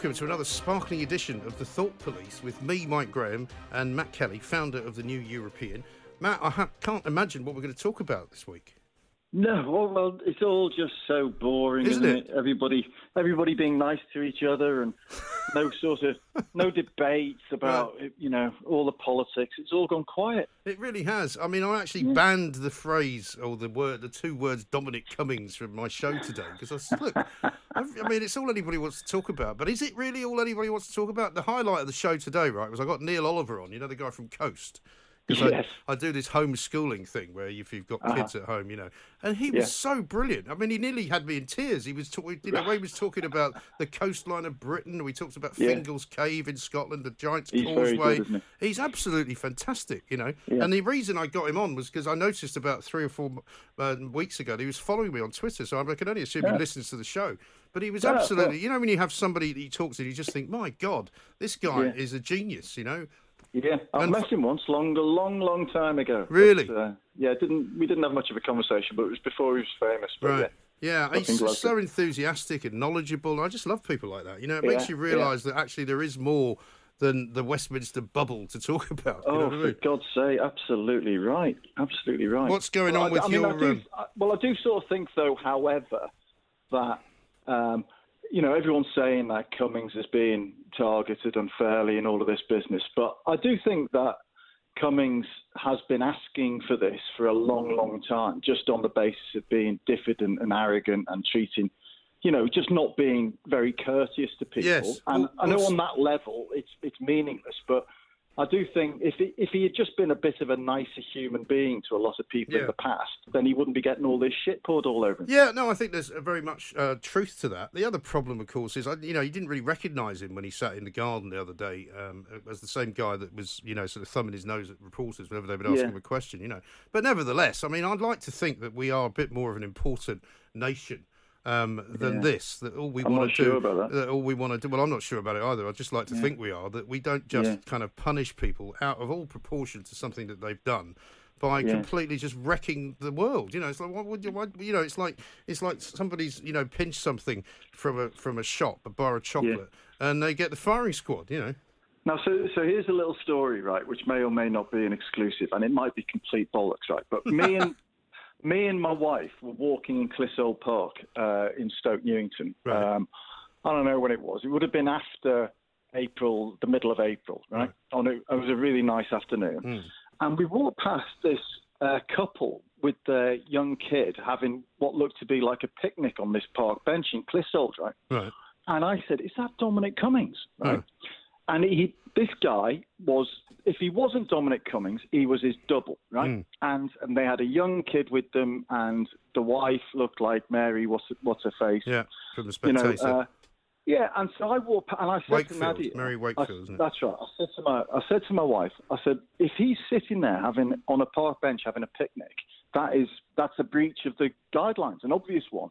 Welcome to another sparkling edition of the Thought Police with me, Mike Graham, and Matt Kelly, founder of the New European. Matt, I ha- can't imagine what we're going to talk about this week. No, well, well, it's all just so boring, Isn't isn't, it? it? Everybody, everybody being nice to each other, and no sort of no debates about you know all the politics. It's all gone quiet. It really has. I mean, I actually banned the phrase or the word, the two words Dominic Cummings from my show today because I said, look, I mean, it's all anybody wants to talk about, but is it really all anybody wants to talk about? The highlight of the show today, right, was I got Neil Oliver on, you know, the guy from Coast. Because Yes. I, I do this homeschooling thing where if you've got kids at home, you know, and he was Yeah. so brilliant. I mean, he nearly had me in tears. He was, talk- you know, he was talking about the coastline of Britain. We talked about Yeah. Fingal's Cave in Scotland, the Giant's He's Causeway. good, isn't He's absolutely fantastic, you know. Yeah. And the reason I got him on was because I noticed about three or four uh, weeks ago that he was following me on Twitter, so I can only assume he listens to the show. But he was absolutely, you know, when you have somebody that you talk to, you just think, my God, this guy is a genius, you know. Yeah, I And- met him once, long, a long, long time ago. Really? But, uh, yeah, didn't we didn't have much of a conversation, but it was before he was famous. But Right. yeah, Yeah, he's like so enthusiastic and knowledgeable. I just love people like that. You know, it makes Yeah, you yeah. realise that actually there is more than the Westminster bubble to talk about. you know Oh, what I for? God's sake, absolutely right, absolutely right. What's going Well, on I- with I mean, your, I do, um, well, I do sort of think, though, however, that um, you know everyone's saying that Cummings is being targeted unfairly in all of this business, but I do think that Cummings has been asking for this for a long, long time, just on the basis of being diffident and arrogant and treating. You know, just not being very courteous to people. Yes. And Well, I know on that level it's it's meaningless, but I do think if he, if he had just been a bit of a nicer human being to a lot of people Yeah. in the past, then he wouldn't be getting all this shit poured all over him. Yeah, no, I think there's a very much uh, truth to that. The other problem, of course, is you know you didn't really recognise him when he sat in the garden the other day um, as the same guy that was you know sort of thumbing his nose at reporters whenever they would ask Yeah. him a question. You know, but nevertheless, I mean, I'd like to think that we are a bit more of an important nation. Um, than Yeah. this, that all we want to do, sure about that. all we want to do. Well, I'm not sure about it either. I'd just like to think we are that we don't just Yeah. kind of punish people out of all proportion to something that they've done by Yeah. completely just wrecking the world. You know, it's like what would you, why, you know, it's like it's like somebody's you know pinched something from a from a shop, a bar of chocolate, and they get the firing squad. You know, Now, so so here's a little story, right, which may or may not be an exclusive, and it might be complete bollocks, right? But me and me and my wife were walking in Clissold Park uh, in Stoke Newington. Right. Um, I don't know when it was. It would have been after April, the middle of April, right? On a, it was a really nice afternoon, and we walked past this uh, couple with their young kid having what looked to be like a picnic on this park bench in Clissold, right? right? And I said, "Is that Dominic Cummings?" Right. Oh. And he, this guy was, if he wasn't Dominic Cummings, he was his double, right? Mm. And and they had a young kid with them, and the wife looked like Mary. What's what's her face? Yeah, from the You know, spectator. uh, yeah, and so I walked, pa- and I said Wakefield, to Nadia, Mary I- Wakefield, isn't it? That's right. I said to my, I said to my wife, I said, if he's sitting there having on a park bench having a picnic, that is that's a breach of the guidelines, an obvious one.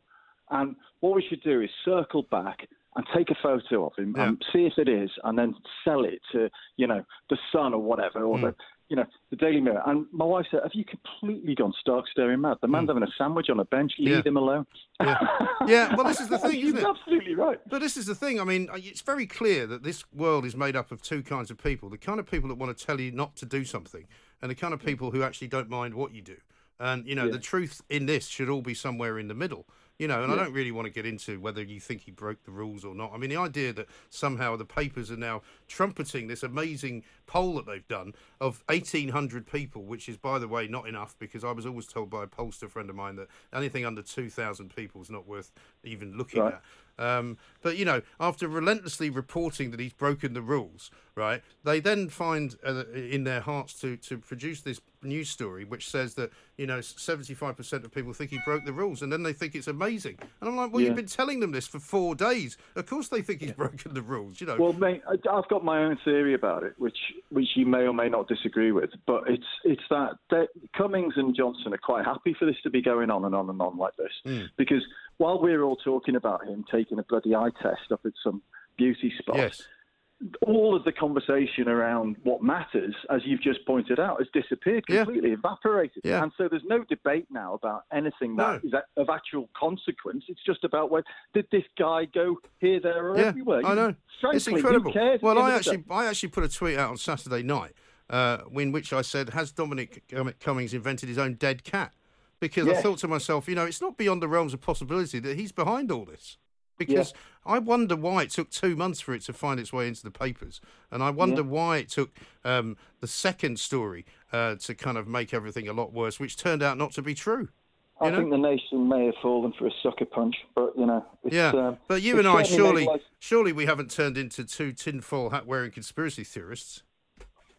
And what we should do is circle back and take a photo of him Yeah. and see if it is, and then sell it to you know the Sun or whatever, or Mm. the you know, the Daily Mirror. And my wife said, "Have you completely gone stark staring mad? The man's having a sandwich on a bench. Leave. Yeah. him alone." Yeah. yeah, well, this is the thing, isn't it? absolutely right. But this is the thing. I mean, it's very clear that this world is made up of two kinds of people: the kind of people that want to tell you not to do something, and the kind of people who actually don't mind what you do. And you know, the truth in this should all be somewhere in the middle. You know, and I don't really want to get into whether you think he broke the rules or not. I mean, the idea that somehow the papers are now trumpeting this amazing poll that they've done of 1,800 people, which is, by the way, not enough because I was always told by a pollster friend of mine that anything under 2,000 people is not worth even looking Right. at. Um, but you know, after relentlessly reporting that he's broken the rules, right? They then find uh, in their hearts to to produce this news story which says that you know seventy five percent of people think he broke the rules, and then they think it's amazing. And I'm like, well, Yeah. you've been telling them this for four days. Of course, they think he's broken the rules. You know. Well, mate, I've got my own theory about it, which which you may or may not disagree with. But it's it's that, Cummings and Johnson are quite happy for this to be going on and on and on like this, Hmm. because while we're all talking about him taking a bloody eye test up at some beauty spot, yes. all of the conversation around what matters, as you've just pointed out, has disappeared Yeah. completely, evaporated. Yeah. And so there's no debate now about anything that No. is of actual consequence. It's just about where did this guy go here, there, or Yeah, everywhere? I know. Frankly, it's incredible. Well, I of the day? actually, I actually put a tweet out on Saturday night, uh, in which I said, "Has Dominic Cummings invented his own dead cat?" Because I thought to myself, you know, it's not beyond the realms of possibility that he's behind all this. Because I wonder why it took two months for it to find its way into the papers, and I wonder why it took um, the second story uh, to kind of make everything a lot worse, which turned out not to be true. I you know? think the nation may have fallen for a sucker punch, but you know, it's, Yeah, um, but you and I surely, surely we haven't turned into two tinfoil hat wearing conspiracy theorists.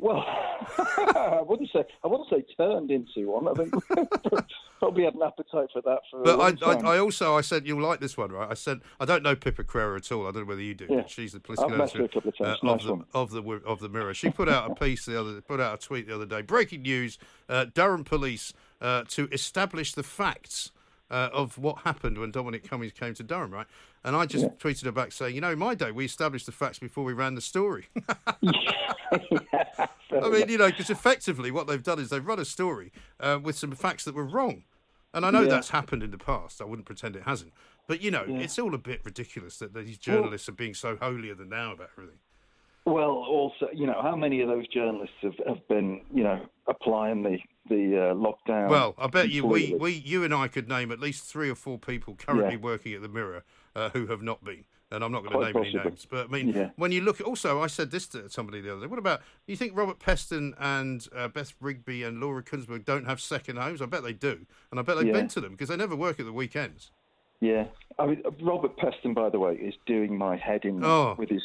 Well, I wouldn't say I wouldn't say turned into one. I think probably had an appetite for that for But I. I, I also I said you'll like this one, right? I said I don't know Pippa Crerar at all. I don't know whether you do. Yeah. She's the political I've met her editor of uh, Nice of, the, of the of the Mirror. She put out a piece the other put out a tweet the other day. Breaking news: uh, Durham police uh, to establish the facts. Uh, of what happened when Dominic Cummings came to Durham, right? And I just tweeted her back saying, you know, in my day, we established the facts before we ran the story. I mean, you know, because effectively what they've done is they've run a story uh, with some facts that were wrong. And I know Yeah. that's happened in the past. I wouldn't pretend it hasn't. But, you know, it's all a bit ridiculous that these journalists are being so holier than thou about everything. Well, also, you know, how many of those journalists have, have been, you know, applying the the uh, lockdown? Well, I bet you, we, we, you and I could name at least three or four people currently Yeah. working at the Mirror uh, who have not been. And I'm not going to name any names. But, I mean, Yeah. when you look at, also, I said this to somebody the other day. What about, you think Robert Peston and uh, Beth Rigby and Laura Kuenssberg don't have second homes? I bet they do. And I bet they've Yeah. been to them because they never work at the weekends. Yeah, I mean, Robert Peston, by the way, is doing my head in Oh. with his.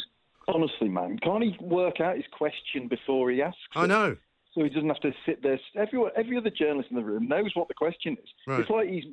Honestly, man, can't he work out his question before he asks? I it? know. So he doesn't have to sit there. Everyone, every other journalist in the room knows what the question is. Right. It's like he's.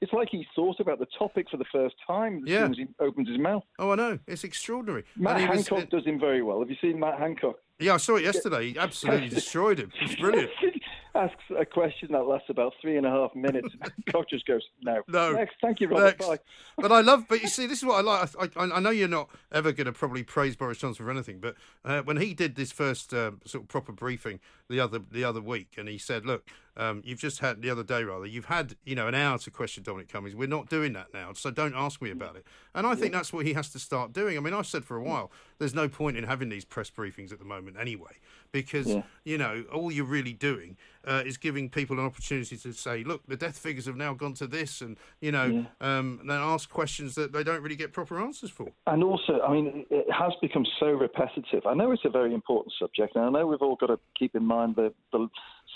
It's like he's thought about the topic for the first time as Yeah. soon as he opens his mouth. Oh, I know. It's extraordinary. Matt And he was- Hancock does him very well. Have you seen Matt Hancock? yeah, I saw it yesterday. He absolutely destroyed him. It's brilliant. Asks a question that lasts about three and a half minutes. Hancock just goes, "No, No. next, thank you, Robert. Next. Bye." But I love, but you see, this is what I like. I, I, I know you're not ever going to probably praise Boris Johnson for anything, but uh, when he did this first um, sort of proper briefing the other the other week, and he said, "Look, um, you've just had the other day rather, you've had you know an hour to question Dominic Cummings. We're not doing that now, so don't ask me about it." And I think that's what he has to start doing. I mean, I've said for a while, there's no point in having these press briefings at the moment anyway, because Yeah. you know all you're really doing uh, is giving people an opportunity to say, "Look, the death figures have now gone to this," and you know, um, and then ask questions that they don't really get proper answers for. And also, I mean, it has become so repetitive. I know it's a very important subject, and I know we've all got to keep in mind the, the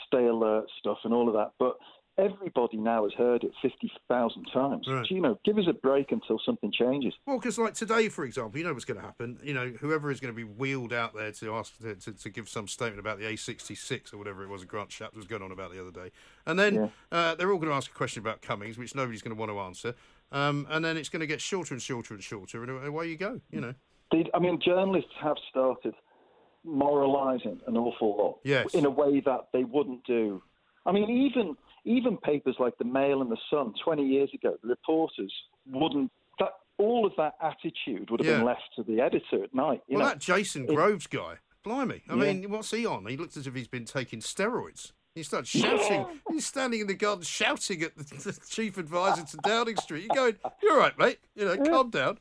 stay alert stuff and all of that, but everybody now has heard it 50,000 times. Right. You know, give us a break until something changes. Well, because like today, for example, you know what's going to happen. You know, whoever is going to be wheeled out there to ask to, to, to give some statement about the A66 or whatever it was, Grant Shapps was going on about the other day, and then uh, they're all going to ask a question about Cummings, which nobody's going to want to answer, um, and then it's going to get shorter and shorter and shorter, and away you go. You know. They, I mean, journalists have started moralising an awful lot Yes. in a way that they wouldn't do. I mean, even even papers like the Mail and the Sun 20 years ago, the reporters wouldn't. That all of that attitude would have Yeah. been left to the editor at night. You Well, know? that Jason Groves guy, Blimey. I Yeah. mean, what's he on? He looks as if he's been taking steroids. He starts shouting. He's standing in the garden shouting at the, the chief advisor to Downing Street. You're going, you're all right, mate. You know, calm down.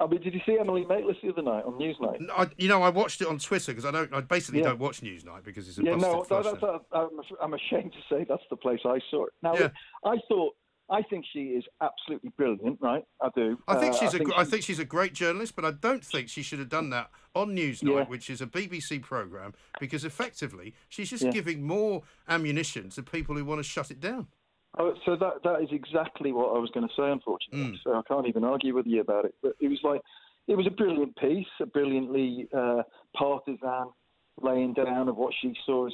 I mean, did you see Emily Maitlis the other night on Newsnight? I, you know, I watched it on Twitter because I don't. I basically Yeah. don't watch Newsnight because it's a Yeah, no, that, that, that, I'm, I'm ashamed to say that's the place I saw it. Now, Yeah. I thought, I think she is absolutely brilliant, right? I do. I think Uh, she's a. gr- I think she's a great journalist, but I don't think she should have done that on Newsnight, Yeah. which is a BBC program, because effectively she's just giving more ammunition to people who want to shut it down. Oh, so that that is exactly what I was going to say, unfortunately. Mm. So I can't even argue with you about it. But it was like, it was a brilliant piece, a brilliantly uh, partisan laying down of what she saw as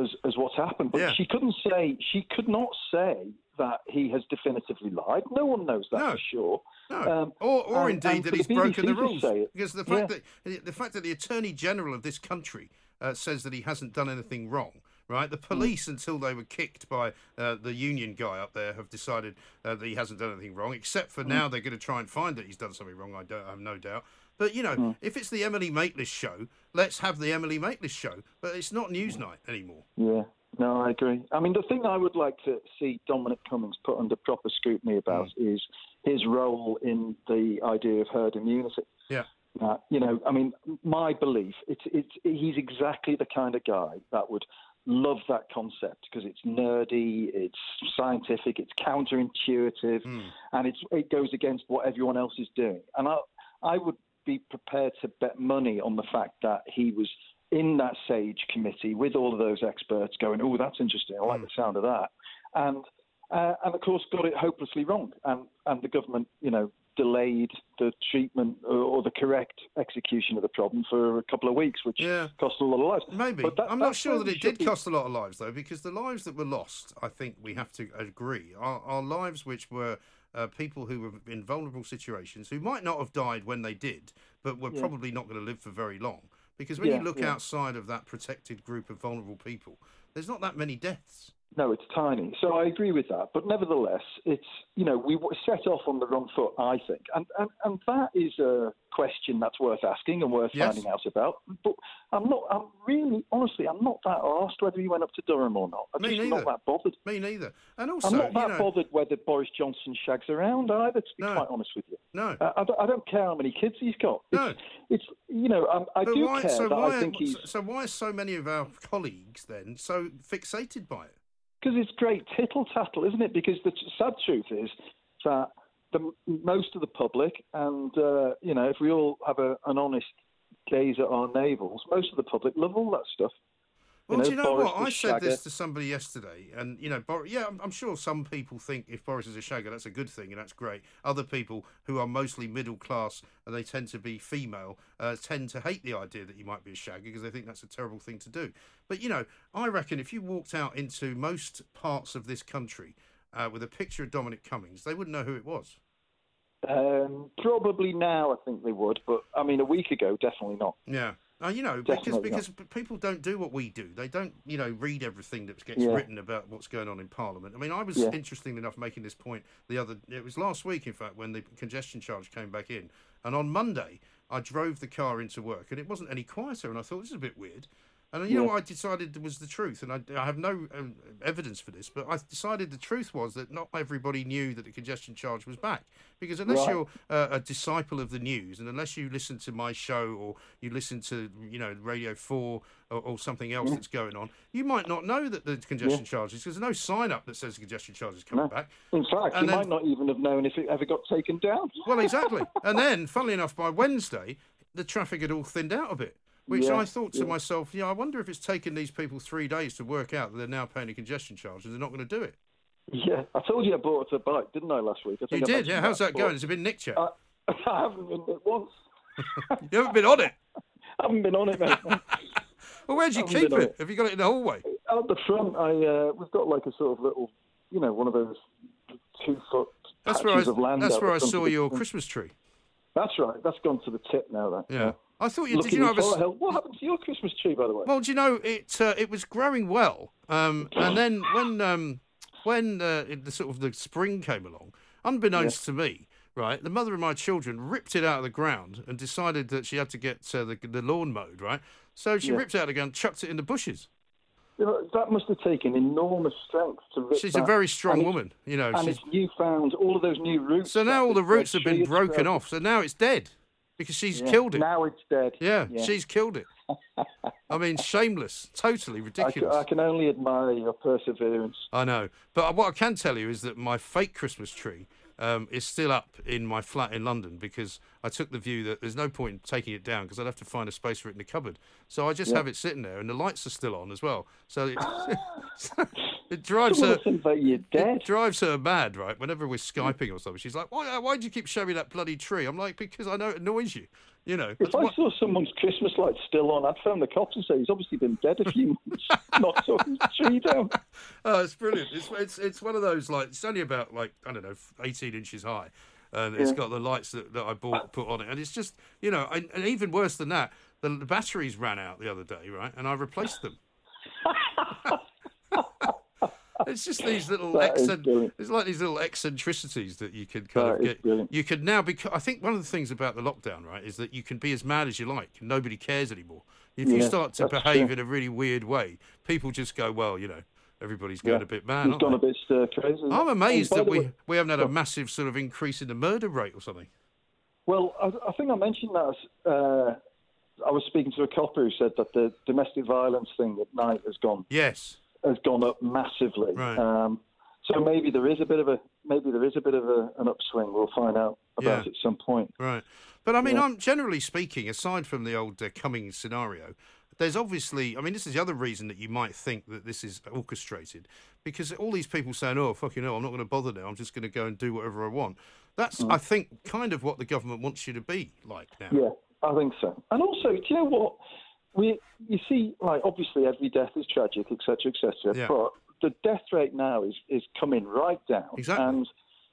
as, as what's happened. But Yeah. she couldn't say, she could not say that he has definitively lied. No one knows that No. for sure. No, Um, or, or and- indeed and that he's the broken the BBC rules. Because the fact that the fact that the Attorney General of this country uh, says that he hasn't done anything wrong, right? The police, until they were kicked by uh, the union guy up there, have decided uh, that he hasn't done anything wrong. Except for now, they're going to try and find that he's done something wrong. I don't I have no doubt. But you know, if it's the Emily Maitlis show, let's have the Emily Maitlis show. But it's not Newsnight anymore. Yeah, no, I agree. I mean, the thing I would like to see Dominic Cummings put under proper scrutiny about Mm. is his role in the idea of herd immunity. Yeah. Uh, you know, I mean, my belief, it's, it's, he's exactly the kind of guy that would love that concept because it's nerdy, it's scientific, it's counterintuitive, Hmm. and it's, it goes against what everyone else is doing. And I, I would be prepared to bet money on the fact that he was in that SAGE committee with all of those experts going, oh, that's interesting. I like the sound of that. And, uh, and of course, got it hopelessly wrong. And, and the government, you know, delayed the treatment or, or the correct execution of the problem for a couple of weeks, which Yeah. cost a lot of lives. Maybe. But that- I'm not sure that it did be. cost a lot of lives, though, because the lives that were lost, I think we have to agree, are, are lives which were uh, people who were in vulnerable situations who might not have died when they did, but were Yeah. probably not going to live for very long. Because when Yeah, you look outside of that protected group of vulnerable people, there's not that many deaths. No, it's tiny. So I agree with that. But nevertheless, it's, you know, we set off on the wrong foot, I think. And, and, and that is a question that's worth asking and worth Yes. finding out about. But I'm not, I'm really, honestly, I'm not that asked whether he went up to Durham or not. I'm Me just neither. not that bothered. Me neither. And also, I'm not that know, bothered whether Boris Johnson shags around either, to be No. quite honest with you. no. Uh, I, don't, I don't care how many kids he's got. It's, No. it's you know, um, I But do why, care so that why, I think he's so why are so many of our colleagues then so fixated by it? Because it's great tittle tattle, isn't it? Because the t- sad truth is that the most of the public, and uh, you know, if we all have a, an honest gaze at our navels, most of the public love all that stuff. Well, know, do you know Boris what? I said this to somebody yesterday, and you know, Bor- yeah, I'm, I'm sure some people think if Boris is a shagger, that's a good thing, and that's great. Other people who are mostly middle class and they tend to be female uh, tend to hate the idea that he might be a shagger because they think that's a terrible thing to do. But you know, I reckon if you walked out into most parts of this country uh, with a picture of Dominic Cummings, they wouldn't know who it was. Um, probably now, I think they would, but I mean, a week ago, definitely not. Yeah. Uh, you know, because Definitely because p- people don't do what we do. They don't, you know, read everything that gets Yeah. written about what's going on in Parliament. I mean, I was Yeah. interesting enough making this point the other. It was last week, in fact, when the congestion charge came back in, and on Monday I drove the car into work, and it wasn't any quieter, and I thought this is a bit weird. And you know what I decided was the truth, and I, I have no um, evidence for this, but I decided the truth was that not everybody knew that the congestion charge was back. Because unless Right. you're uh, a disciple of the news, and unless you listen to my show or you listen to you know Radio Four or, or something else that's going on, you might not know that the congestion charge is because there's no sign up that says the congestion charge is coming No. back. In fact, And you then- might not even have known if it ever got taken down. Well, exactly. and then, funnily enough, by Wednesday, the traffic had all thinned out a bit. Which Yeah, I thought to yeah. myself, yeah, I wonder if it's taken these people three days to work out that they're now paying a congestion charge and they're not going to do it. Yeah, I told you I bought a bike, didn't I, last week? I You I did, yeah. How's that before. going? Has it been nicked yet? Uh, I haven't been once. you haven't been on it. I haven't been on it, mate. Well, where'd you keep it? it. Have you got it in the hallway? Out the front, I uh, we've got like a sort of little, you know, one of those two foot That's patches where I, of land. that's where I saw your Christmas tree. That's right. That's gone to the tip now. That Yeah. I thought you did. You know, I was. What happened to your Christmas tree, by the way? Well, do you know it? Uh, it was growing well, um, and then when um, when uh, the sort of the spring came along, unbeknownst to me, right? The mother of my children ripped it out of the ground and decided that she had to get uh, the, the lawn mowed, right? So she Yeah. ripped it out of the ground, chucked it in the bushes. You know, that must have taken enormous strength to rip She's a very strong and woman, you know. And She's, it's newfound, all of those new roots. so now all the roots have been broken off. So now it's dead because she's Yeah, killed it. Now it's dead. yeah, Yeah. she's killed it. I mean, shameless, totally I ridiculous. I can only admire your perseverance. I know. But what I can tell you is that my fake Christmas tree um, is still up in my flat in London because I took the view that there's no point in taking it down because I'd have to find a space for it in the cupboard. So I just Yeah. have it sitting there and the lights are still on as well. So it, it drives her. will think that you're dead. It drives her mad, right? Whenever we're Skyping or something, she's like, "Why? Why do you keep showing me that bloody tree?" I'm like, "Because I know it annoys you." You know. If I saw someone's Christmas lights still on, I'd phone the cops and say he's obviously been dead a few months. Knocked his tree down. Oh, it's brilliant. It's it's it's one of those like it's only about like I don't know, eighteen inches high, and it's Yeah. got the lights that, that I bought uh, put on it, and it's just you know, and, and even worse than that, the, the batteries ran out the other day, right, and I replaced them. It's just these little That is eccent- brilliant. it's like these little eccentricities that you can kind That of get. brilliant. You could now be. I think one of the things about the lockdown, right, is that you can be as mad as you like. Nobody cares anymore. If you start to behave true. in a really weird way, people just go, well, you know, everybody's going Yeah. a bit mad. Gone they? a bit stir crazy. I'm amazed that we, way- we haven't had a massive sort of increase in the murder rate or something. Well, I, I think I mentioned that. Uh, I was speaking to a copper who said that the domestic violence thing at night has gone Yes. Has gone up massively. Right. Um, so maybe there is a bit of a maybe there is a bit of a, an upswing. We'll find out about Yeah. it at some point. Right. But I mean, Yeah. I'm generally speaking, aside from the old uh, Cummings scenario, there's obviously, I mean, this is the other reason that you might think that this is orchestrated, because all these people saying, "Oh, fuck you know, I'm not going to bother now. I'm just going to go and do whatever I want." That's, Mm. I think, kind of what the government wants you to be like now. Yeah, I think so. And also, do you know what? We you see, like obviously every death is tragic, etc., etc. Yeah. But the death rate now is is coming right down. Exactly. And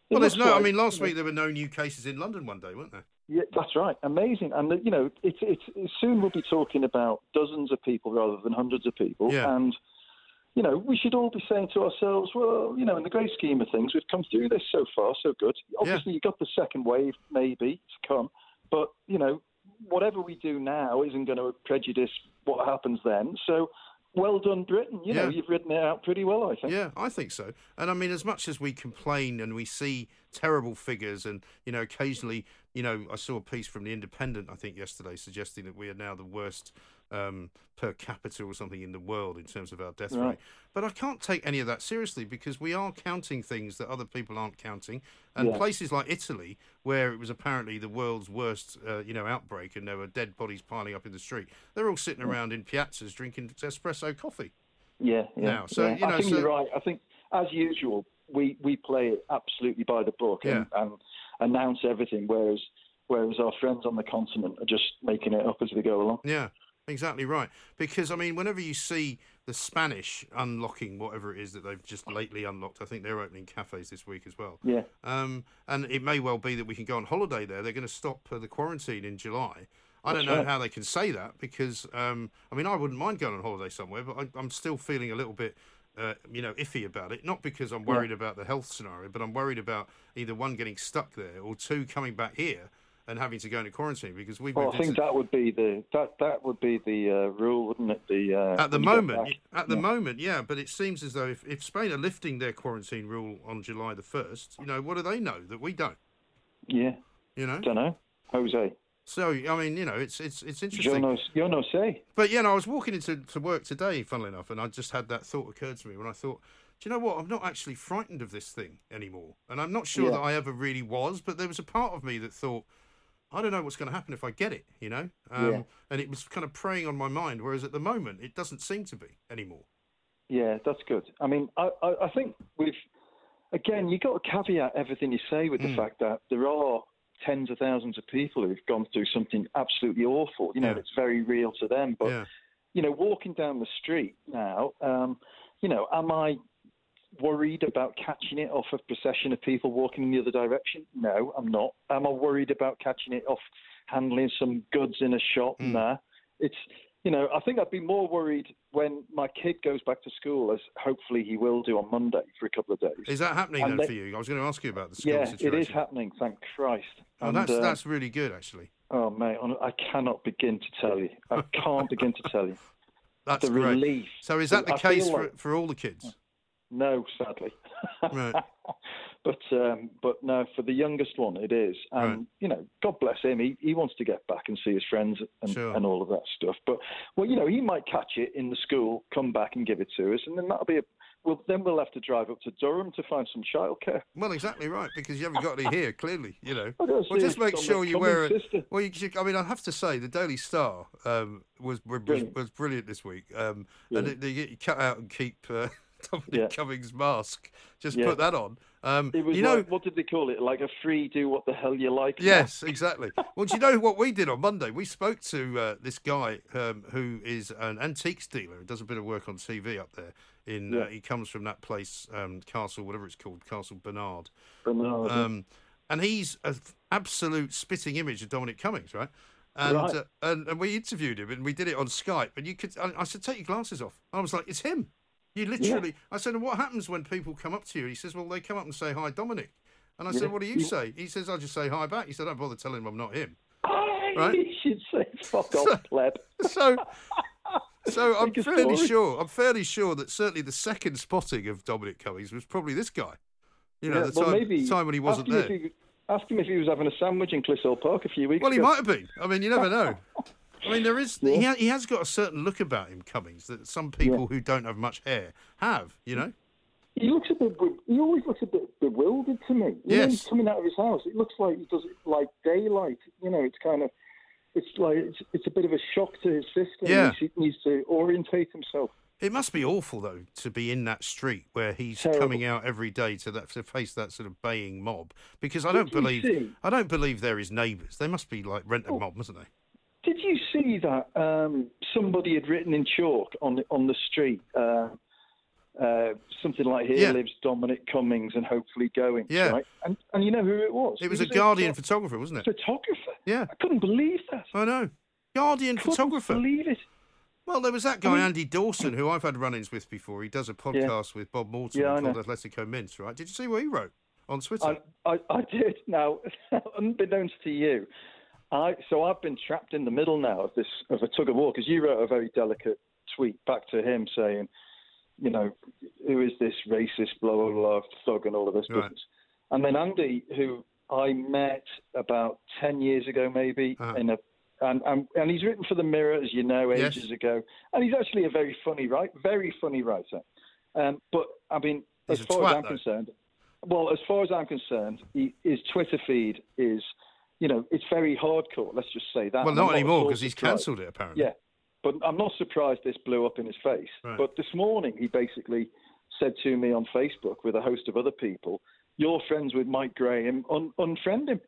Well, there's no. I mean, last week there were no new cases in London one day, weren't there? Yeah, that's right. Amazing. And, you know, it's, it's, soon we'll be talking about dozens of people rather than hundreds of people. Yeah. And, you know, we should all be saying to ourselves, well, you know, in the great scheme of things, we've come through this so far, so good. Obviously, you've got the second wave maybe to come. But, you know, whatever we do now isn't going to prejudice what happens then. So, well done, Britain. You know, you've written it out pretty well, I think. Yeah, I think so. And I mean, as much as we complain and we see terrible figures, and you know, occasionally, you know, I saw a piece from the Independent, I think yesterday, suggesting that we are now the worst um, per capita or something in the world in terms of our death Right. rate. But I can't take any of that seriously because we are counting things that other people aren't counting, and Yeah. places like Italy, where it was apparently the world's worst, uh, you know, outbreak, and there were dead bodies piling up in the street. They're all sitting around in piazzas drinking espresso coffee. Yeah, yeah. now. So, yeah. you know, I think so- you're right. I think, as usual, we, we play it absolutely by the book and, and announce everything, whereas whereas our friends on the continent are just making it up as we go along. Yeah, exactly right. Because I mean, whenever you see the Spanish unlocking whatever it is that they've just lately unlocked, I think they're opening cafes this week as well. Yeah. Um, and it may well be that we can go on holiday there. They're going to stop uh, the quarantine in July. I don't know right. how they can say that because um, I mean I wouldn't mind going on holiday somewhere, but I, I'm still feeling a little bit. Uh, you know, iffy about it. Not because I'm worried about the health scenario, but I'm worried about either one getting stuck there or two coming back here and having to go into quarantine because we've Well, I think into- that would be the that that would be the uh, rule, wouldn't it? The uh, At the when you get moment, at the moment, yeah. But it seems as though if, if Spain are lifting their quarantine rule on July the first, you know, what do they know that we don't? yeah, You know. don't know, Jose. So I mean, you know, it's it's it's interesting. no, yo no say. But you know, I was walking into to work today, funnily enough, and I just had that thought occurred to me when I thought, do you know what? I'm not actually frightened of this thing anymore, and I'm not sure Yeah. that I ever really was. But there was a part of me that thought. I don't know what's going to happen if I get it, you know, um, Yeah. and it was kind of preying on my mind. Whereas at the moment, it doesn't seem to be anymore. Yeah, that's good. I mean, I, I, I think we've again you've got to caveat everything you say with Mm. the fact that there are tens of thousands of people who've gone through something absolutely awful. You know, Yeah. it's very real to them. But yeah, you know, walking down the street now, um, you know, am I worried about catching it off a procession of people walking in the other direction? No, I'm not. Am I worried about catching it off handling some goods in a shop? Mm. Nah. It's you know, I think I'd be more worried when my kid goes back to school, as hopefully he will do on Monday for a couple of days. Is that happening And then they- for you? I was going to ask you about the school yeah, situation. it is happening. Thank Christ. Oh, And, that's uh, that's really good actually. oh mate, I cannot begin to tell you. I can't begin to tell you That's the great. relief. So is that the I case for like- for all the kids? No, sadly. Right. but um, but no, for the youngest one, it is. And Right. you know, God bless him. He he wants to get back and see his friends and, Sure. and all of that stuff. But well, you know, he might catch it in the school, come back and give it to us, and then that'll be a. Well, then we'll have to drive up to Durham to find some childcare. Well, exactly right, because you haven't got any here, clearly, you know. Well, just make sure you wear it. Well, you, I mean, I have to say, the Daily Star um, was, was Brilliant. was brilliant this week, um, Yeah. and they, they get you cut out and keep uh, Dominic Yeah. Cummings' mask. Just Yeah. put that on. Um, you know, like, what did they call it? Like a free do what the hell you like. Yes, exactly. Well, do you know what we did on Monday? We spoke to uh, this guy um, who is an antiques dealer. He does a bit of work on TV up there. In uh, he comes from that place, um, Castle, whatever it's called, Castle Bernard. Bernard. Um, and he's an absolute spitting image of Dominic Cummings, right? And, Right. uh, and and we interviewed him, and we did it on Skype. And you could, I, I said, take your glasses off. I was like, it's him. You literally. I said, what happens when people come up to you? He says, well, they come up and say hi, Dominic. And I Yeah. said, what do you You- say? He says, I just say hi back. He said, don't bother telling him I'm not him. I right. should say fuck off, pleb. So, so I'm fairly story. sure. I'm fairly sure that certainly the second spotting of Dominic Cummings was probably this guy. You know, Yeah, the well, time, maybe time when he wasn't there. He, ask him if he was having a sandwich in Clissold Park a few weeks ago. Well, he might have been. I mean, you never know. I mean, there is. Yeah. He, ha- he has got a certain look about him, Cummings, that some people who don't have much hair have. You know. He looks a bit. He always looks a bit bewildered to me. You know, Yes. he's coming out of his house. It looks like he does it like daylight. You know, it's kind of. It's like it's, it's a bit of a shock to his system. Yeah. He needs to orientate himself. It must be awful though to be in that street where he's Terrible. coming out every day to that to face that sort of baying mob. Because I don't Did believe I don't believe they're his neighbours. They must be like rent a Oh. mob, mustn't they? You that um, somebody had written in chalk on the, on the street uh, uh, something like "Here Yeah. lives Dominic Cummings and hopefully going." Yeah. Right? And and you know who it was? It was He a Guardian pho- photographer, wasn't it? photographer. Yeah, I couldn't believe that. I know. Guardian Couldn't photographer. Believe it. Well, there was that guy mean- Andy Dawson who I've had run-ins with before. He does a podcast with Bob Mortimer Yeah, I called. Athletico Mince, right? Did you see what he wrote on Twitter? I, I, I did. Now, unbeknownst to you, I so I've been trapped in the middle now of this of a tug of war because you wrote a very delicate tweet back to him saying, you know, who is this racist blah blah blah thug and all of this Right. business, and then Andy, who I met about ten years ago maybe Uh-huh. in a. And, and and he's written for the Mirror, as you know, Yes. ages ago, and he's actually a very funny writer, very funny writer. Um, but I mean, He's as far as I'm though. concerned, well, as far as I'm concerned, he, his Twitter feed is, you know, it's very hardcore. Let's just say that. well, And not anymore because he's cancelled it apparently. Yeah, but I'm not surprised this blew up in his face. Right. But this morning, he basically said to me on Facebook with a host of other people, "You're friends with Mike Graham, un- unfriend him."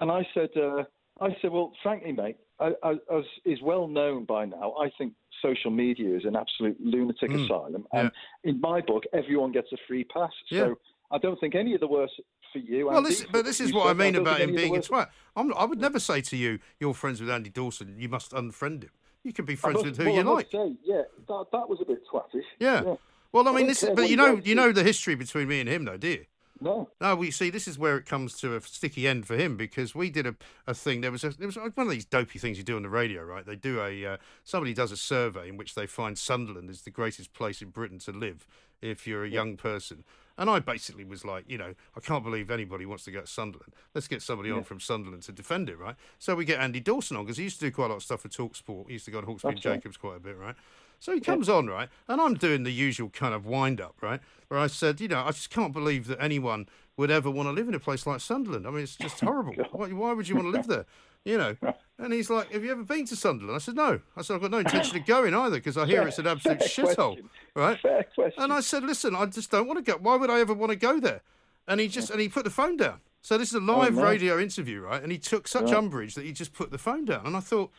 And I said, uh, "I said, well, frankly, mate, I, I, as is well known by now, I think." Social media is an absolute lunatic Mm. asylum, and in my book, everyone gets a free pass. Yeah. So I don't think any of the worse for you. Well, Andy, this, but this you is what I mean about him being a twat. I'm, I would never say to you, "You're friends with Andy Dawson. You must unfriend him." You can be friends must- with who well, you I like. Say, yeah, that, that was a bit twattish. Yeah. Well, I I mean, don't this is, but you know, you know the history between me and him, though, do you? No. No, we see. This is where it comes to a sticky end for him because we did a, a thing. There was a, there was one of these dopey things you do on the radio, right? They do a uh, somebody does a survey in which they find Sunderland is the greatest place in Britain to live if you're a young person. And I basically was like, you know, I can't believe anybody wants to go to Sunderland. Let's get somebody on from Sunderland to defend it, right? So we get Andy Dawson on because he used to do quite a lot of stuff for Talk Sport. He used to go on Hawksbee and. Jacobs quite a bit, right? So he comes on, right? And I'm doing the usual kind of wind up, right? Where I said, you know, I just can't believe that anyone would ever want to live in a place like Sunderland. I mean, it's just horrible. why, why would you want to live there? You know? And he's like, Have you ever been to Sunderland? I said, No. I said, I've got no intention of going either because I hear it's an absolute fair shithole, right? Fair question. And I said, Listen, I just don't want to go. Why would I ever want to go there? And he just, and he put the phone down. So this is a oh, live no. radio interview, right? And he took such umbrage that he just put the phone down. And I thought,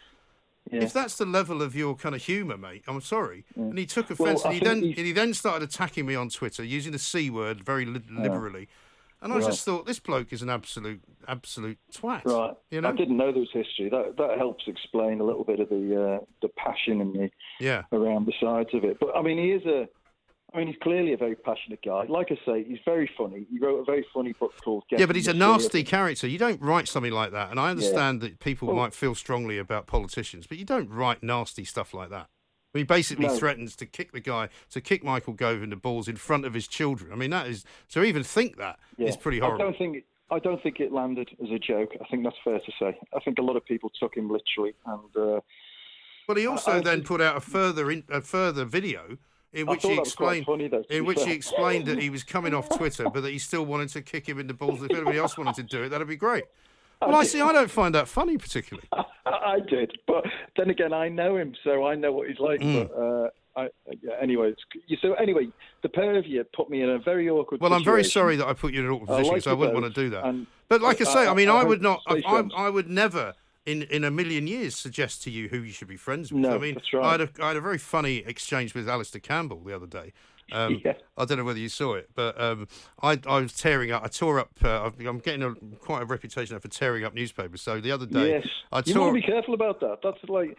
Yeah. if that's the level of your kind of humour, mate, I'm sorry. Mm. And he took offence, I and he then he's- he then started attacking me on Twitter using the c word very li- liberally. And I just thought this bloke is an absolute, absolute twat. Right. You know? I didn't know there was history. That that helps explain a little bit of the uh, the passion and the Yeah. around the sides of it. But I mean, he is a. I mean, he's clearly a very passionate guy. Like I say, he's very funny. He wrote a very funny book called. Yeah, but he's a nasty character. You don't write something like that. And I understand that people Well- might feel strongly about politicians, but you don't write nasty stuff like that. He basically No. threatens to kick the guy, to kick Michael Gove in the balls in front of his children. I mean, that is to even think that is Yeah. pretty I don't think I don't think it landed as a joke. I think that's fair to say. I think a lot of people took him literally, and uh, But he also I then think- put out a further in, a further video in which he that was quite explained funny, though, in which he explained that he was coming off Twitter, but that he still wanted to kick him in the balls. If anybody else wanted to do it, that'd be great. Well, I see. I don't find that funny particularly. I did. But then again, I know him, so I know what he's like. Mm. But uh, I, yeah, anyway, it's, so anyway, the pair of you put me in a very awkward. Well, I'm very sorry that I put you in an awkward I position like because I wouldn't want to do that. But like I I- say, I mean, I would not. I would never, in in a million years, suggest to you who you should be friends with. No, I mean, that's right. I had a, I had a very funny exchange with Alastair Campbell the other day. Um, Yeah. I don't know whether you saw it, but um, I, I was tearing up. I tore up. Uh, I'm getting a, quite a reputation for tearing up newspapers. So the other day, Yes, I you tore. want to be careful about that. That's like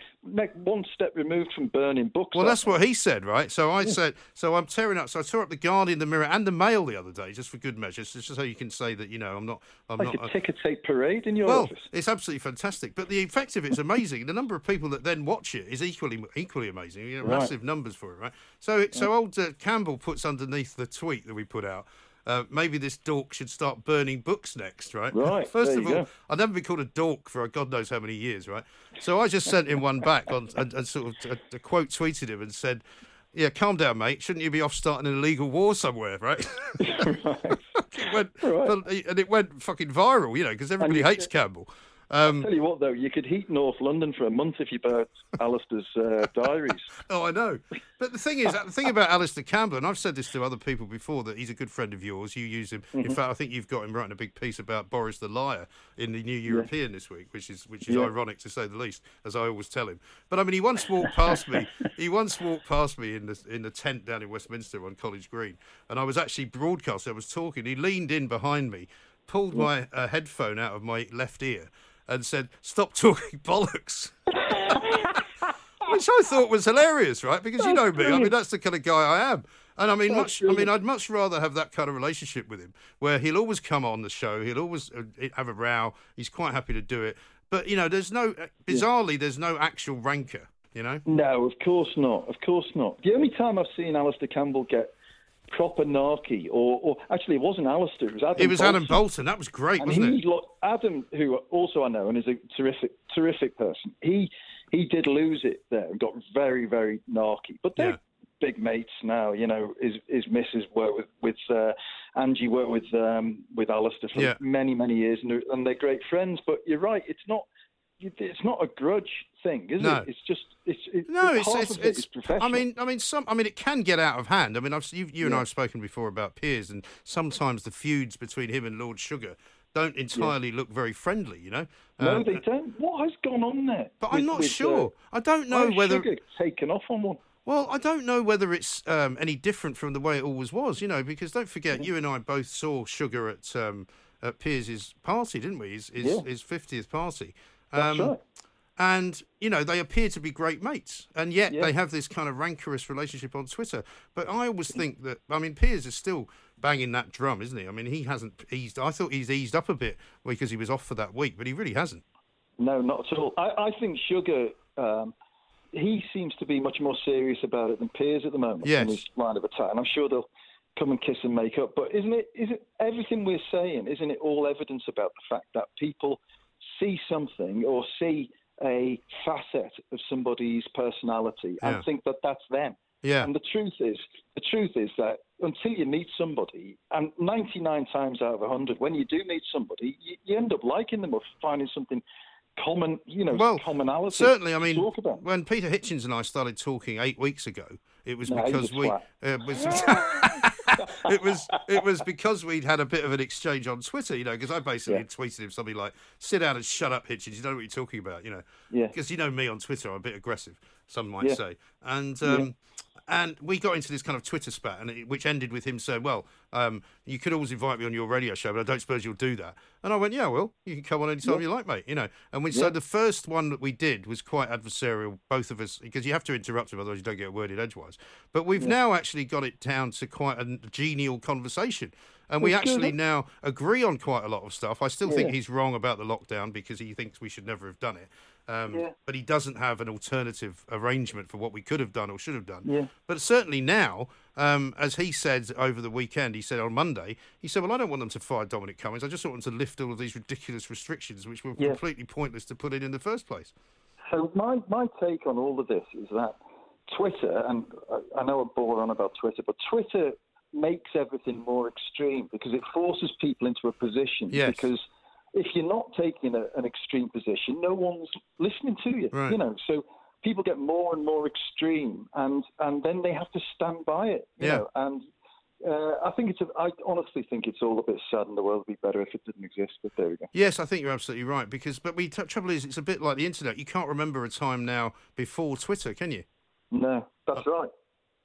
one step removed from burning books. Well, that's what he said, right? So I said, so I'm tearing up. So I tore up the Guardian, the Mirror, and the Mail the other day, just for good measure, just so you can say that you know I'm not, I'm like not. a ticker tape parade in your well, office. it's absolutely fantastic, but the effect of it is amazing. the number of people that then watch it is equally equally amazing. You know, Right. massive numbers for it, right? So, so old uh, Campbell puts underneath the tweet that we put out. Uh, maybe this dork should start burning books next, right? Right, First of all, go. I've never been called a dork for God knows how many years, right? So I just sent him one back on and, and sort of a, a quote tweeted him and said, "Yeah, calm down, mate. Shouldn't you be off starting an illegal war somewhere, right?" it went, well, and it went fucking viral, you know, because everybody hates said- Campbell. Um, Tell you what, though, you could heat North London for a month if you bought Alastair's uh, diaries. Oh, I know. But the thing is, the thing about Alastair Campbell, and I've said this to other people before, that he's a good friend of yours. You use him. In fact, I think you've got him writing a big piece about Boris the Liar in the New European this week, which is which is Yeah. ironic to say the least, as I always tell him. But I mean, he once walked past me. He once walked past me in the in the tent down in Westminster on College Green, and I was actually broadcasting. I was talking. He leaned in behind me, pulled my uh, headphone out of my left ear, and said, "Stop talking bollocks." which I thought was hilarious, right? Because you know me, I mean that's the kind of guy I am, and I mean much. I mean I'd much rather have that kind of relationship with him, where he'll always come on the show, he'll always uh, have a row. He's quite happy to do it, but you know, there's no uh, bizarrely, there's no actual rancor. You know, No, of course not. Of course not. The only time I've seen Alastair Campbell get proper narky, or, or actually, it wasn't Alastair, it was Adam. it was Adam Boulton. Boulton. That was great, And wasn't he, it? Adam, who also I know and is a terrific, terrific person. He he did lose it there and got very, very narky. But they're Yeah. big mates now. You know, his his missus worked with with uh, Angie worked with um, with Alastair for Yeah. many many years, and they're, and they're great friends. But you're right, it's not. It's not a grudge thing, is No. it? It's just it's, it's No, it's it's, it's is professional. I mean, I mean, some. I mean, it can get out of hand. I mean, I've you, you and I have spoken before about Piers, and sometimes the feuds between him and Lord Sugar don't entirely look very friendly. You know. no, Um, they don't. What has gone on there? But I'm not with, uh, sure. I don't know whether. Sugar taken off on one. Well, I don't know whether it's um, any different from the way it always was, you know, because don't forget, you and I both saw Sugar at um, at Piers's party, didn't we? His his, Yeah. his 50th party. That's Um, right. And, you know, they appear to be great mates. And yet Yeah. they have this kind of rancorous relationship on Twitter. But I always think that, I mean, Piers is still banging that drum, isn't he? I mean, he hasn't eased. I thought he's eased up a bit because he was off for that week, but he really hasn't. No, not at all. I, I think Sugar, um, he seems to be much more serious about it than Piers at the moment Yes. in his line of attack. And I'm sure they'll come and kiss and make up. But isn't it, is it everything we're saying, isn't it all evidence about the fact that people see something or see a facet of somebody's personality Yeah. and think that that's them? Yeah. And the truth is, the truth is that until you meet somebody, and 99 times out of 100, when you do meet somebody, you, you end up liking them or finding something common, you know, Well, commonality. Certainly, I mean, talk about. when Peter Hitchens and I started talking eight weeks ago, it was No, because we uh, was, it was it was because we'd had a bit of an exchange on Twitter, you know, because I basically Yeah. tweeted him something like, "Sit down and shut up, Hitchens. You don't know what you're talking about," you know. Yeah. Because you know me on Twitter, I'm a bit aggressive. Some might Yeah. say. And um, and we got into this kind of Twitter spat, and it, which ended with him saying, "Well, um, you could always invite me on your radio show, but I don't suppose you'll do that." And I went, "Yeah, well, you can come on anytime you like, mate." You know. And we so the first one that we did was quite adversarial, both of us, because you have to interrupt him, otherwise you don't get a word in edgewise. But we've now actually got it down to quite a genial conversation. And we actually now agree on quite a lot of stuff. I still think Yeah. he's wrong about the lockdown because he thinks we should never have done it. Um, Yeah. But he doesn't have an alternative arrangement for what we could have done or should have done. Yeah. But certainly now, um, as he said over the weekend, he said on Monday, he said, "Well, I don't want them to fire Dominic Cummings. I just want them to lift all of these ridiculous restrictions, which were Yeah. completely pointless to put in in the first place." So my, my take on all of this is that Twitter, and I- know I bore on about Twitter, but Twitter makes everything more extreme because it forces people into a position. Yes. Because if you're not taking a, an extreme position, no one's listening to you. Right. You know, so people get more and more extreme, and and then they have to stand by it. You Yeah. know, and. Uh, I think it's. A, I honestly think it's all a bit sad, and the world would be better if it didn't exist. But there we go. Yes, I think you're absolutely right. Because, but we t- trouble is, it's a bit like the internet. You can't remember a time now before Twitter, can you? No, that's right.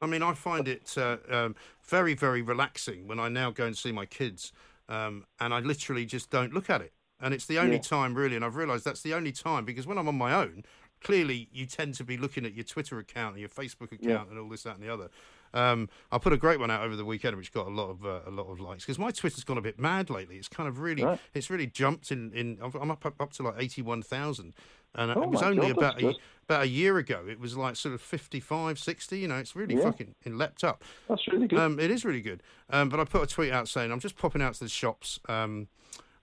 I mean, I find it uh, um, very, very relaxing when I now go and see my kids, um, and I literally just don't look at it. And it's the only Yeah. time, really, and I've realised that's the only time because when I'm on my own, clearly you tend to be looking at your Twitter account and your Facebook account Yeah. and all this, that, and the other. Um, I put a great one out over the weekend, which got a lot of uh, a lot of likes because my Twitter's gone a bit mad lately. It's kind of really, Right. it's really jumped in. in I'm up up, up to like eighty one thousand, and Oh it was only God, about a, good. about a year ago. It was like sort of 55, 60, You know, it's really Yeah. fucking it leapt up. That's really good. Um, it is really good. Um, but I put a tweet out saying I'm just popping out to the shops. Um,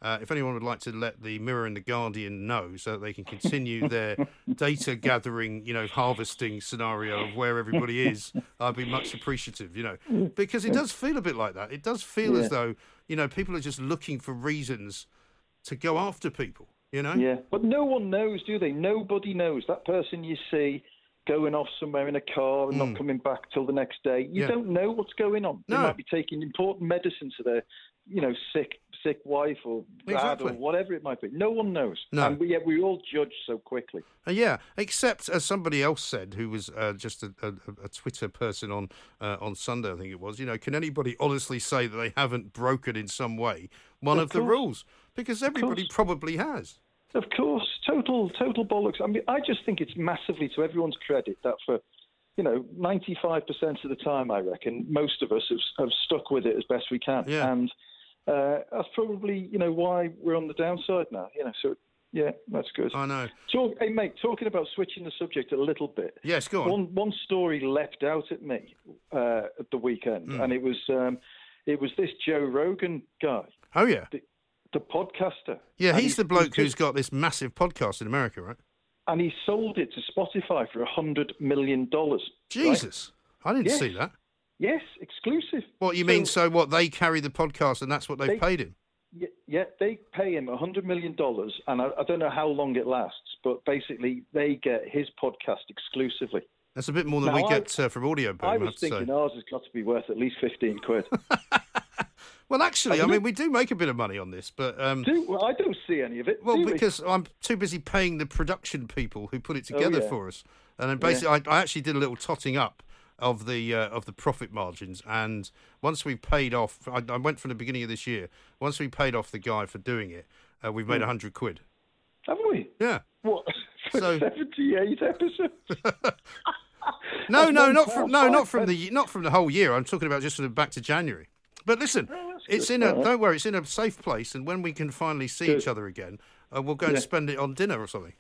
uh, if anyone would like to let the Mirror and the Guardian know, so that they can continue their data gathering, you know, harvesting scenario of where everybody is, I'd be much appreciative. You know, because it does feel a bit like that. It does feel as though you know people are just looking for reasons to go after people. You know. Yeah, but no one knows, do they? Nobody knows. That person you see going off somewhere in a car and not coming back till the next day, you Hmm. Yeah. don't know what's going on. They might be taking important medicine to their, you know, sick sick wife or dad Exactly. or whatever it might be. No one knows. No. And we, yet we all judge so quickly. Uh, yeah, except as somebody else said, who was uh, just a, a, a Twitter person on uh, on Sunday, I think it was. You know, can anybody honestly say that they haven't broken in some way one of, Of the rules? Because everybody probably has. Of course, total total bollocks. I mean, I just think it's massively to everyone's credit that for, you know, 95% of the time, I reckon, most of us have, have stuck with it as best we can. Yeah. And uh, that's probably, you know, why we're on the downside now. You know, so yeah, that's good. I know. Talk, hey, mate, talking about switching the subject a little bit. Yes, go on. One one story left out at me uh, at the weekend, Hmm. and it was um, it was this Joe Rogan guy, Oh yeah, the, the podcaster. yeah. And He's the bloke he who's got this massive podcast in America, right? and he sold it to Spotify for a hundred million dollars. Jesus, I didn't Yes. see that. Yes, exclusive. What you So- mean? So what? They carry the podcast, and that's what they've They- paid him. Yeah, yeah, they pay him a hundred million dollars, and I, I don't know how long it lasts, but basically they get his podcast exclusively. That's a bit more than Now, we I- get uh, from Audioboom. I I was have to say. thinking ours has got to be worth at least fifteen quid. Well, actually, I mean, we do make a bit of money on this, but um, Do well, I don't see any of it. Well, do we? because I'm too busy paying the production people who put it Oh, together yeah. for us, and then basically, I, I actually did a little totting up of the uh, of the profit margins, and once we paid off, I, I went from the beginning of this year. Once we paid off the guy for doing it, uh, we've Hmm. made a hundred quid. have we? Yeah. What for So- seventy-eight episodes? No, no, not from no, not from the not from the whole year. I'm talking about just sort of back to January. But listen, it's in a. Don't worry, it's in a safe place, and when we can finally see Good. each other again, uh, we'll go and spend it on dinner or something.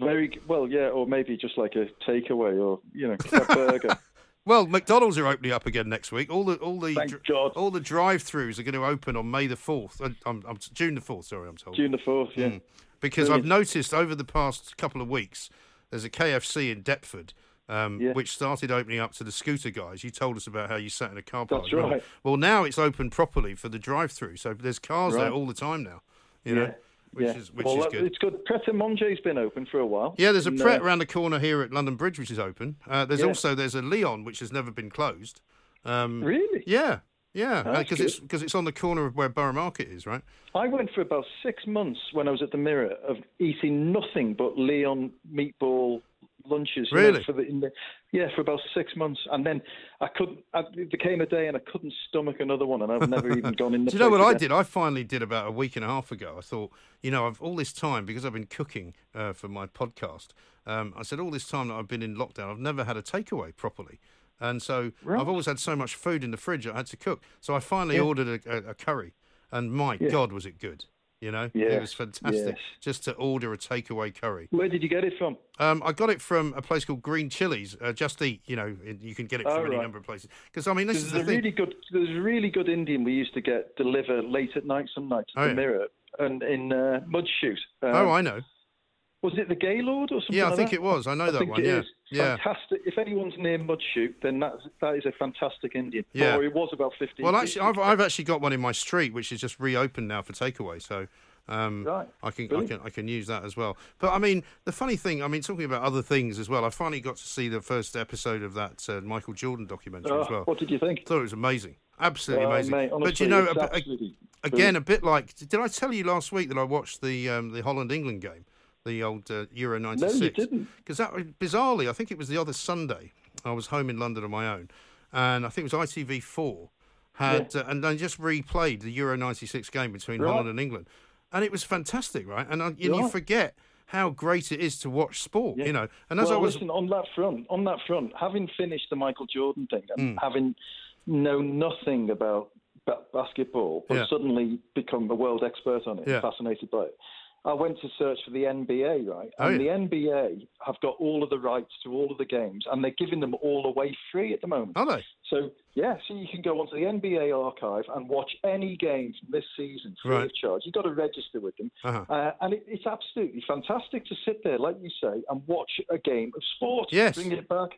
Very well, yeah, or maybe just like a takeaway, or you know, a burger. Well, McDonald's are opening up again next week. All the all the Thank dr- God. all the drive-throughs are going to open on May the fourth. I'm, I'm June the fourth. Sorry, I'm told. June the fourth, yeah. Mm. because I've noticed over the past couple of weeks there's a KFC in Deptford. Um, Yeah. Which started opening up to the scooter guys. You told us about how you sat in a car park. That's Well- right. Well, now it's open properly for the drive-through, so there's cars there all the time now. You know, Yeah. Which yeah. is which well, is good. It's good. Pret a Manger's been open for a while. Yeah, there's a Pret uh, around the corner here at London Bridge, which is open. Uh, there's Yeah. also there's a Leon, which has never been closed. Um, Really? Yeah, yeah, because good. it's because it's on the corner of where Borough Market is, right? I went for about six months when I was at the Mirror of eating nothing but Leon meatball lunches. you know, Really? for the, in the, yeah, for about six months, and then I couldn't. I, there came a day and I couldn't stomach another one, and I've never even gone in the. Do you know what I did? I finally did about a week and a half ago. I thought, you know, I've all this time because I've been cooking uh, for my podcast. Um, I said all this time that I've been in lockdown, I've never had a takeaway properly, and so Right. I've always had so much food in the fridge I had to cook. So I finally Yeah. ordered a, a, a curry, and my Yeah. God, was it good! You know, it was fantastic yes. just to order a takeaway curry. Where did you get it from? Um, I got it from a place called Green Chilies. Uh, Just Eat, you know, you can get it from Oh, any right. number of places. Because I mean, this is the a thing. really good. There's a really good Indian we used to get delivered late at night some nights at Oh, the yeah. Mirror and in uh, Mudchute. Um, oh, I know. Was it the Gaylord or something? Yeah, I think that? it was. I know I that think one. it yeah, is. yeah. Fantastic. If anyone's near Mudchute, then that's, that is a fantastic Indian. Yeah. Or it was about 15 Well, actually, I've, I've actually got one in my street, which is just reopened now for takeaway. So um, Right. I can I can I can use that as well. But I mean, the funny thing, I mean, talking about other things as well. I finally got to see the first episode of that uh, Michael Jordan documentary Oh, as well. What did you think? I thought it was amazing, absolutely Oh, amazing. mate, but you know, a, a- again, a bit like did I tell you last week that I watched the um, the Holland England game, the old uh, Euro '96? No, you didn't. Because that bizarrely, I think it was the other Sunday. I was home in London on my own, and I think it was ITV4 had uh, and they just replayed the Euro '96 game between Right. Holland and England, and it was fantastic, right? And, I, and you Right. forget how great it is to watch sport, Yeah. you know. And as well, I was, listen, on that front, on that front, having finished the Michael Jordan thing and having known nothing about ba- basketball, but Yeah. suddenly become a world expert on it, Yeah. fascinated by it. I went to search for the NBA, right? Oh, And yeah. the NBA have got all of the rights to all of the games, and they're giving them all away free at the moment. are they? So yeah, so you can go onto the NBA archive and watch any game from this season free Right. of charge. You've got to register with them, Uh-huh. uh, and it, it's absolutely fantastic to sit there, like you say, and watch a game of sport. Yes. bring it back.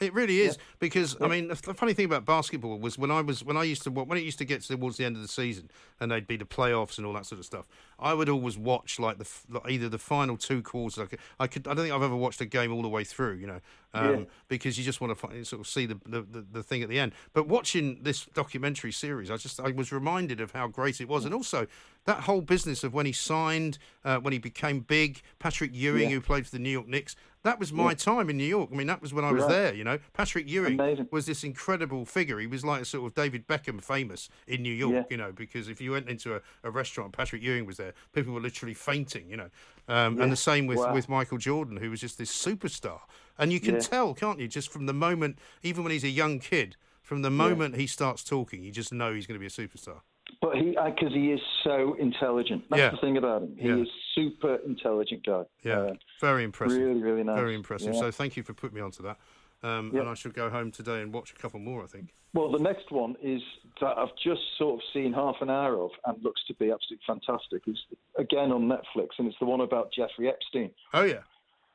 It really is because I mean the, funny thing about basketball was when I was when I used to when it used to get towards the end of the season and they'd be the playoffs and all that sort of stuff. I would always watch like the like either the final two quarters. I could, I could I don't think I've ever watched a game all the way through. You know, um, Yeah. because you just want to sort of see the, the, the, the thing at the end. But watching this documentary series, I just I was reminded of how great it was, and also that whole business of when he signed, uh, when he became big. Patrick Ewing, Yeah. who played for the New York Knicks. That was my time in New York. I mean, that was when I was Right. there. You know, Patrick Ewing Amazing. was this incredible figure. He was like a sort of David Beckham famous in New York. Yeah. You know, because if you went into a, a restaurant, Patrick Ewing was there. People were literally fainting. You know, um, Yeah. and the same with Wow. with Michael Jordan, who was just this superstar. And you can Yeah. tell, can't you, just from the moment, even when he's a young kid, from the moment he starts talking, you just know he's going to be a superstar. But he, because he is so intelligent. That's Yeah. the thing about him. He Yeah. is super intelligent guy. Yeah, Uh, very impressive. really, really nice. Very impressive. Yeah. So thank you for putting me onto that. Um, Yeah. And I should go home today and watch a couple more. I think. Well, the next one is that I've just sort of seen half an hour of and looks to be absolutely fantastic. It's again on Netflix, and it's the one about Jeffrey Epstein. Oh yeah.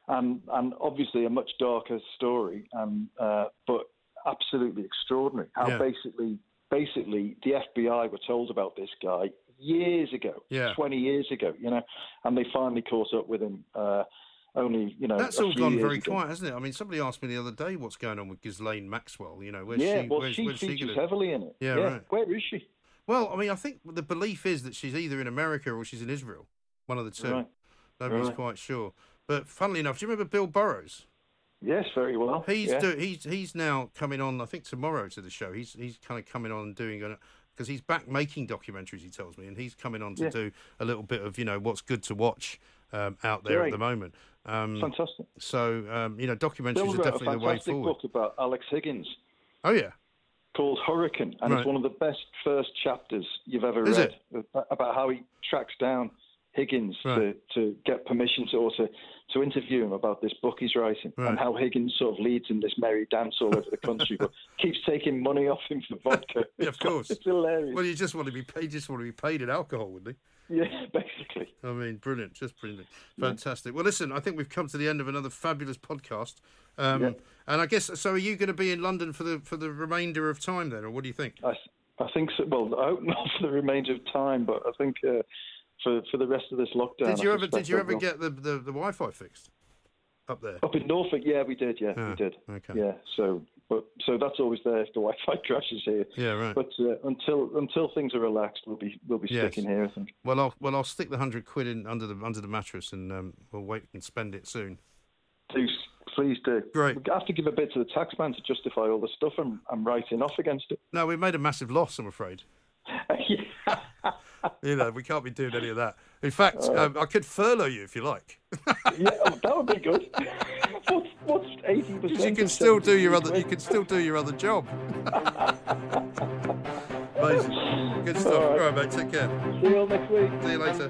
and and obviously a much darker story, and uh, but absolutely extraordinary. How Yeah. basically basically the FBI were told about this guy years ago, Yeah. twenty years ago, you know, and they finally caught up with him. Uh, only you know That's all gone very ago. quiet, hasn't it? I mean, somebody asked me the other day what's going on with Ghislaine Maxwell. You know, where's Yeah, she? well, where's, she where's she features gonna... heavily in it. Yeah, right. Where is she? Well, I mean, I think the belief is that she's either in America or she's in Israel. One of the two. Right. Nobody's Right. quite sure. But funnily enough, do you remember Bill Borrows? Yes, very well. He's yeah. do, he's he's now coming on. I think tomorrow to the show. He's he's kind of coming on and doing because he's back making documentaries. He tells me, and he's coming on to Yeah. do a little bit of you know what's good to watch um, out there at the moment. Um, fantastic. so um, you know, documentaries are a definitely the way forward. book about Alex Higgins. Oh yeah, called Hurricane, and Right. it's one of the best first chapters you've ever Is read about how he tracks down Higgins Right. to, to get permission to or to, interview him about this book he's writing, Right. and how Higgins sort of leads in this merry dance all over the country, but keeps taking money off him for vodka. Yeah, of course. it's hilarious. well, you just want to be paid. Just want to be paid in alcohol, wouldn't he? yeah, basically. I mean, brilliant, just brilliant, fantastic. Well, listen, I think we've come to the end of another fabulous podcast. Um, Yeah. And I guess so. Are you going to be in London for the for the remainder of time then, or what do you think? I, I think so. Well, I hope not for the remainder of time, but I think uh, for for the rest of this lockdown. Did you I ever did you ever get the, the, the Wi-Fi fixed up there? Up in Norfolk, yeah, we did. Yeah, Ah, we did. okay. Yeah, so but so that's always there if the Wi-Fi crashes here. Yeah, right. But uh, until until things are relaxed, we'll be we'll be Yes. sticking here. I think. Well, I'll well I'll stick the hundred quid in under the under the mattress, and um, we'll wait and spend it soon. Do Please do. Great. We have to give a bit to the taxman to justify all the stuff I'm, I'm writing off against it. No, we made a massive loss, I'm afraid. yeah. You know, we can't be doing any of that. In fact, um, I could furlough you if you like. yeah, oh, that would be good. what's what's eighty percent? Because you can still do your other you can still do your other job. Amazing. Good stuff. All All right. right, mate. Take care. See you all next week. See you later.